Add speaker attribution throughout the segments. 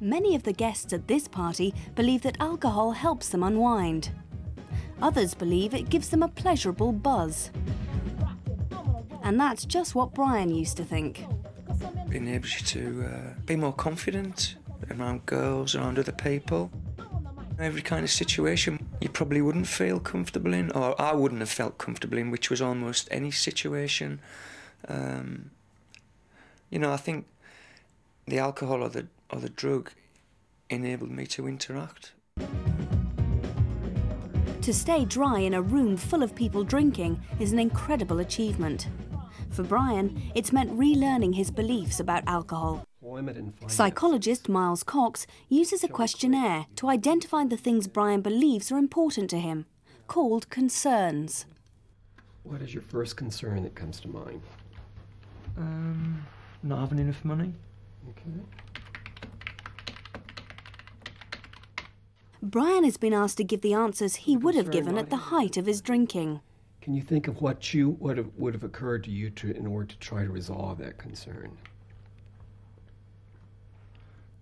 Speaker 1: Many of the guests at this party believe that alcohol helps them unwind. Others believe it gives them a pleasurable buzz. And that's just what Brian used to think.
Speaker 2: Enables you to uh, be more confident around girls, around other people. Every kind of situation you probably wouldn't feel comfortable in, or I wouldn't have felt comfortable in, which was almost any situation. Um, you know, I think the alcohol or the or the drug enabled me to interact.
Speaker 1: To stay dry in a room full of people drinking is an incredible achievement. For Brian, it's meant relearning his beliefs about alcohol. Psychologist Miles Cox uses a questionnaire to identify the things Brian believes are important to him, called concerns.
Speaker 3: What is your first concern that comes to mind?
Speaker 2: Um, not having enough money.
Speaker 3: Okay.
Speaker 1: Brian has been asked to give the answers he would have given at the height of his drinking.
Speaker 3: Can you think of what you would have, would have occurred to you to, in order to try to resolve that concern?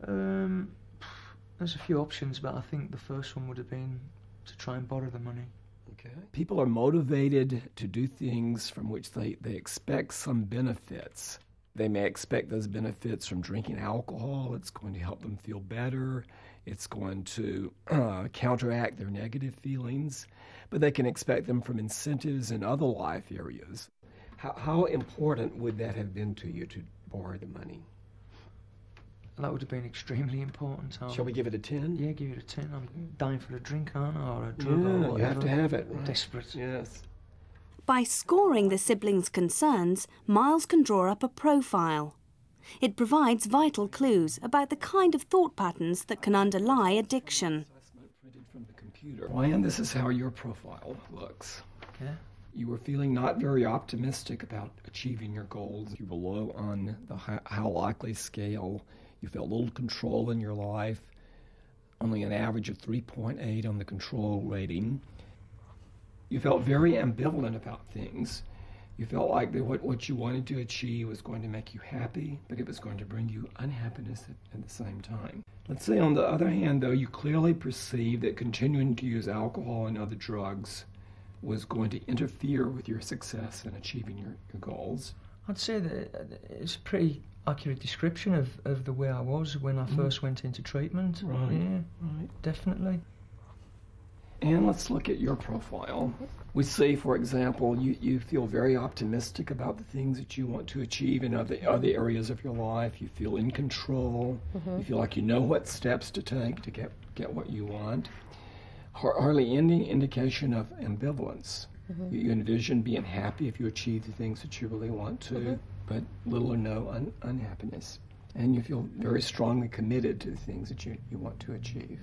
Speaker 2: Um, there's a few options, but I think the first one would have been to try and borrow the money.
Speaker 3: Okay. People are motivated to do things from which they, they expect some benefits. They may expect those benefits from drinking alcohol. It's going to help them feel better. It's going to uh, counteract their negative feelings. But they can expect them from incentives in other life areas. How, how important would that have been to you to borrow the money?
Speaker 2: That would have been extremely important.
Speaker 3: Shall we give it a 10?
Speaker 2: Yeah, give it a 10. I'm dying for a drink, aren't I? Or a drug
Speaker 3: Yeah,
Speaker 2: or
Speaker 3: you have to have it. Right.
Speaker 2: desperate.
Speaker 3: Yes.
Speaker 1: By scoring the siblings' concerns, Miles can draw up a profile. It provides vital clues about the kind of thought patterns that can underlie addiction.
Speaker 3: Brian, this is how your profile looks.
Speaker 2: Yeah.
Speaker 3: You were feeling not very optimistic about achieving your goals. You were low on the hi- how likely scale. You felt little control in your life, only an average of 3.8 on the control rating. You felt very ambivalent about things. You felt like that what, what you wanted to achieve was going to make you happy, but it was going to bring you unhappiness at, at the same time. Let's say, on the other hand, though, you clearly perceived that continuing to use alcohol and other drugs was going to interfere with your success in achieving your, your goals.
Speaker 2: I'd say that uh, it's a pretty accurate description of, of the way I was when I first went into treatment.
Speaker 3: Right,
Speaker 2: Yeah,
Speaker 3: right.
Speaker 2: definitely.
Speaker 3: And let's look at your profile. We see, for example, you, you feel very optimistic about the things that you want to achieve in other, other areas of your life. You feel in control. Mm-hmm. You feel like you know what steps to take to get, get what you want. Har- Hardly any indication of ambivalence. Mm-hmm. You, you envision being happy if you achieve the things that you really want to, mm-hmm. but little or no un- unhappiness. And you feel very strongly committed to the things that you, you want to achieve.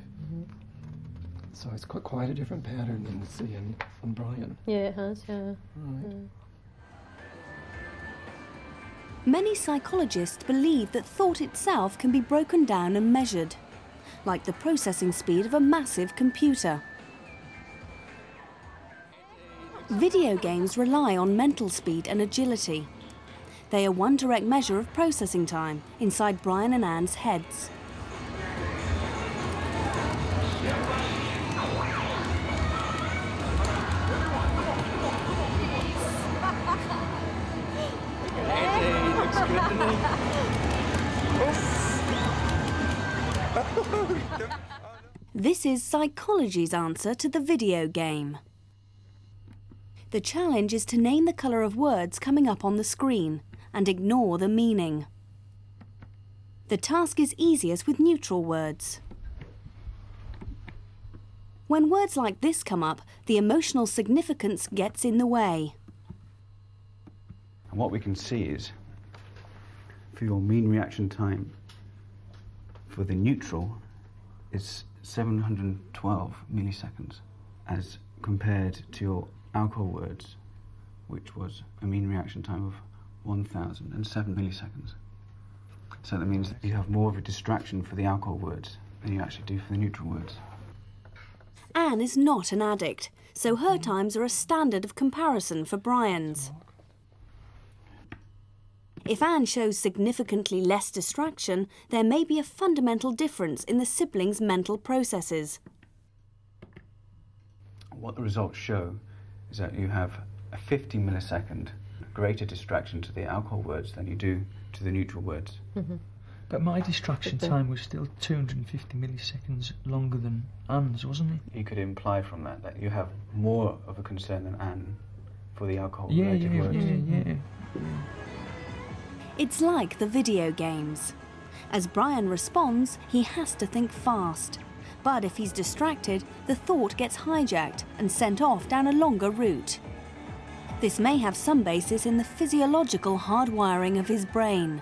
Speaker 3: So it's quite, quite a different pattern than we see in, in Brian.
Speaker 4: Yeah, it has, yeah.
Speaker 3: Right. Mm.
Speaker 1: Many psychologists believe that thought itself can be broken down and measured, like the processing speed of a massive computer. Video games rely on mental speed and agility. They are one direct measure of processing time inside Brian and Anne's heads. This is psychology's answer to the video game. The challenge is to name the colour of words coming up on the screen and ignore the meaning. The task is easiest with neutral words. When words like this come up, the emotional significance gets in the way.
Speaker 5: And what we can see is for your mean reaction time for the neutral is 712 milliseconds as compared to your alcohol words, which was a mean reaction time of 1007 milliseconds. So that means you have more of a distraction for the alcohol words than you actually do for the neutral words.
Speaker 1: Anne is not an addict, so her times are a standard of comparison for Brian's. If Anne shows significantly less distraction, there may be a fundamental difference in the siblings' mental processes.
Speaker 5: What the results show is that you have a 50 millisecond greater distraction to the alcohol words than you do to the neutral words.
Speaker 4: Mm-hmm.
Speaker 6: But my distraction time was still 250 milliseconds longer than Anne's, wasn't it?
Speaker 5: You could imply from that that you have more of a concern than Anne for the alcohol
Speaker 6: Yeah,
Speaker 5: related
Speaker 6: yeah,
Speaker 5: words.
Speaker 6: yeah, yeah.
Speaker 1: It's like the video games. As Brian responds, he has to think fast. But if he's distracted, the thought gets hijacked and sent off down a longer route. This may have some basis in the physiological hardwiring of his brain.